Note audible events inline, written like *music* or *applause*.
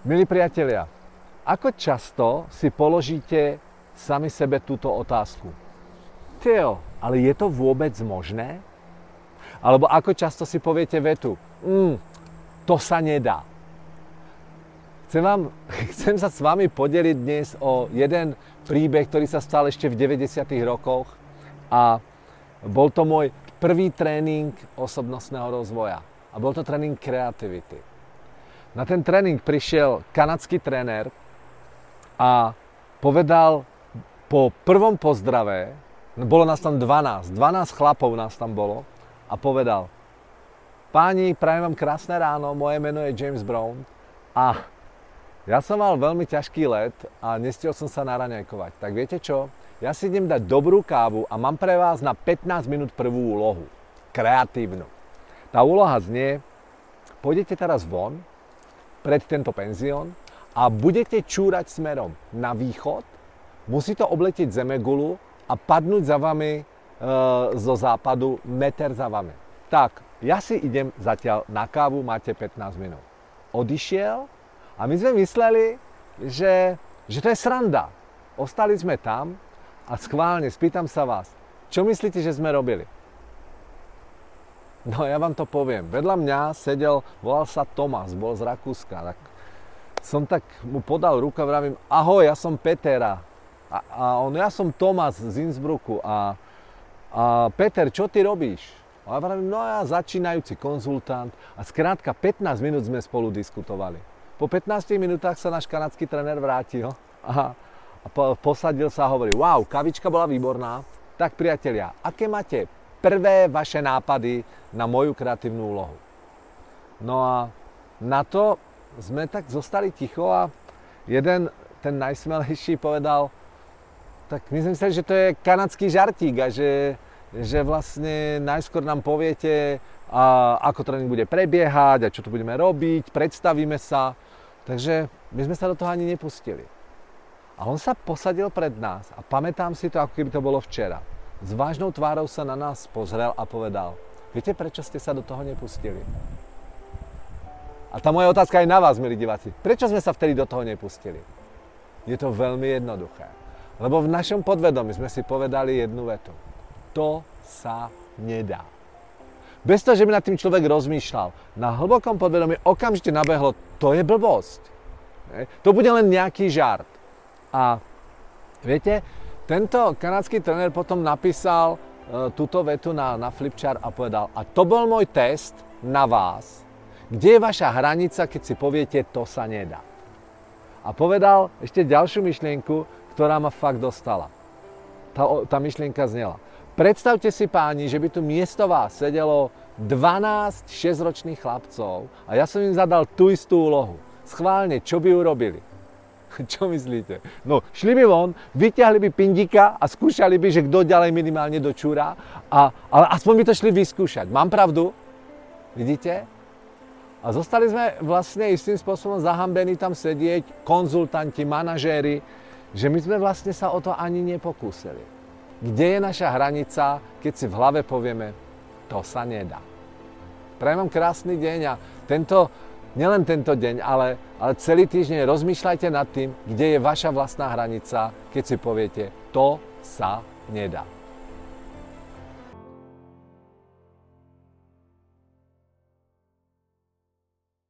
Milí priatelia, ako často si položíte sami sebe túto otázku? Teo, ale je to vôbec možné? Alebo ako často si poviete vetu, mm, to sa nedá. Chcem, vám, *laughs* chcem sa s vami podeliť dnes o jeden príbeh, ktorý sa stal ešte v 90. rokoch a bol to môj prvý tréning osobnostného rozvoja a bol to tréning kreativity. Na ten tréning prišiel kanadský tréner a povedal po prvom pozdrave, bolo nás tam 12, 12 chlapov nás tam bolo a povedal, páni, prajem vám krásne ráno, moje meno je James Brown a ja som mal veľmi ťažký let a nestiel som sa naraňajkovať. Tak viete čo? Ja si idem dať dobrú kávu a mám pre vás na 15 minút prvú úlohu. Kreatívnu. Tá úloha znie, pôjdete teraz von, pred tento penzión a budete čúrať smerom na východ, musí to obletieť zemegulu a padnúť za vami e, zo západu meter za vami. Tak, ja si idem zatiaľ na kávu, máte 15 minút. Odišiel a my sme mysleli, že, že to je sranda. Ostali sme tam a schválne spýtam sa vás, čo myslíte, že sme robili? No ja vám to poviem. Vedľa mňa sedel, volal sa Tomas, bol z Rakúska. Tak som tak mu podal ruku a vravím, ahoj, ja som Petera. A, a on, ja som Tomas z Innsbrucku. A, a Peter, čo ty robíš? A ja vravím, no ja začínajúci konzultant. A skrátka 15 minút sme spolu diskutovali. Po 15 minútach sa náš kanadský tréner vrátil a, a po, posadil sa a hovorí, wow, kavička bola výborná. Tak priatelia, aké máte prvé vaše nápady na moju kreatívnu úlohu. No a na to sme tak zostali ticho a jeden, ten najsmelejší povedal, tak my sme mysleli, že to je kanadský žartík a že, že vlastne najskôr nám poviete, a ako tréning bude prebiehať a čo tu budeme robiť, predstavíme sa. Takže my sme sa do toho ani nepustili. A on sa posadil pred nás a pamätám si to, ako keby to bolo včera. S vážnou tvárou sa na nás pozrel a povedal, viete, prečo ste sa do toho nepustili? A tá moja otázka je na vás, milí diváci. Prečo sme sa vtedy do toho nepustili? Je to veľmi jednoduché. Lebo v našom podvedomí sme si povedali jednu vetu. To sa nedá. Bez toho, že by nad tým človek rozmýšľal, na hlbokom podvedomí okamžite nabehlo, to je blbosť. To bude len nejaký žart. A viete, tento kanadský tréner potom napísal e, túto vetu na, na flipchart a povedal, a to bol môj test na vás, kde je vaša hranica, keď si poviete, to sa nedá. A povedal ešte ďalšiu myšlienku, ktorá ma fakt dostala. Tá, tá myšlienka znela. Predstavte si páni, že by tu miesto vás sedelo 12 6-ročných chlapcov a ja som im zadal tú istú úlohu. Schválne, čo by urobili? *laughs* Čo myslíte? No, šli by von, vyťahli by pindika a skúšali by, že kto ďalej minimálne dočúra, a, ale aspoň by to šli vyskúšať. Mám pravdu? Vidíte? A zostali sme vlastne istým spôsobom zahambení tam sedieť, konzultanti, manažéri, že my sme vlastne sa o to ani nepokúsili. Kde je naša hranica, keď si v hlave povieme, to sa nedá. Prajem vám krásny deň a tento nielen tento deň, ale, ale celý týždeň rozmýšľajte nad tým, kde je vaša vlastná hranica, keď si poviete, to sa nedá.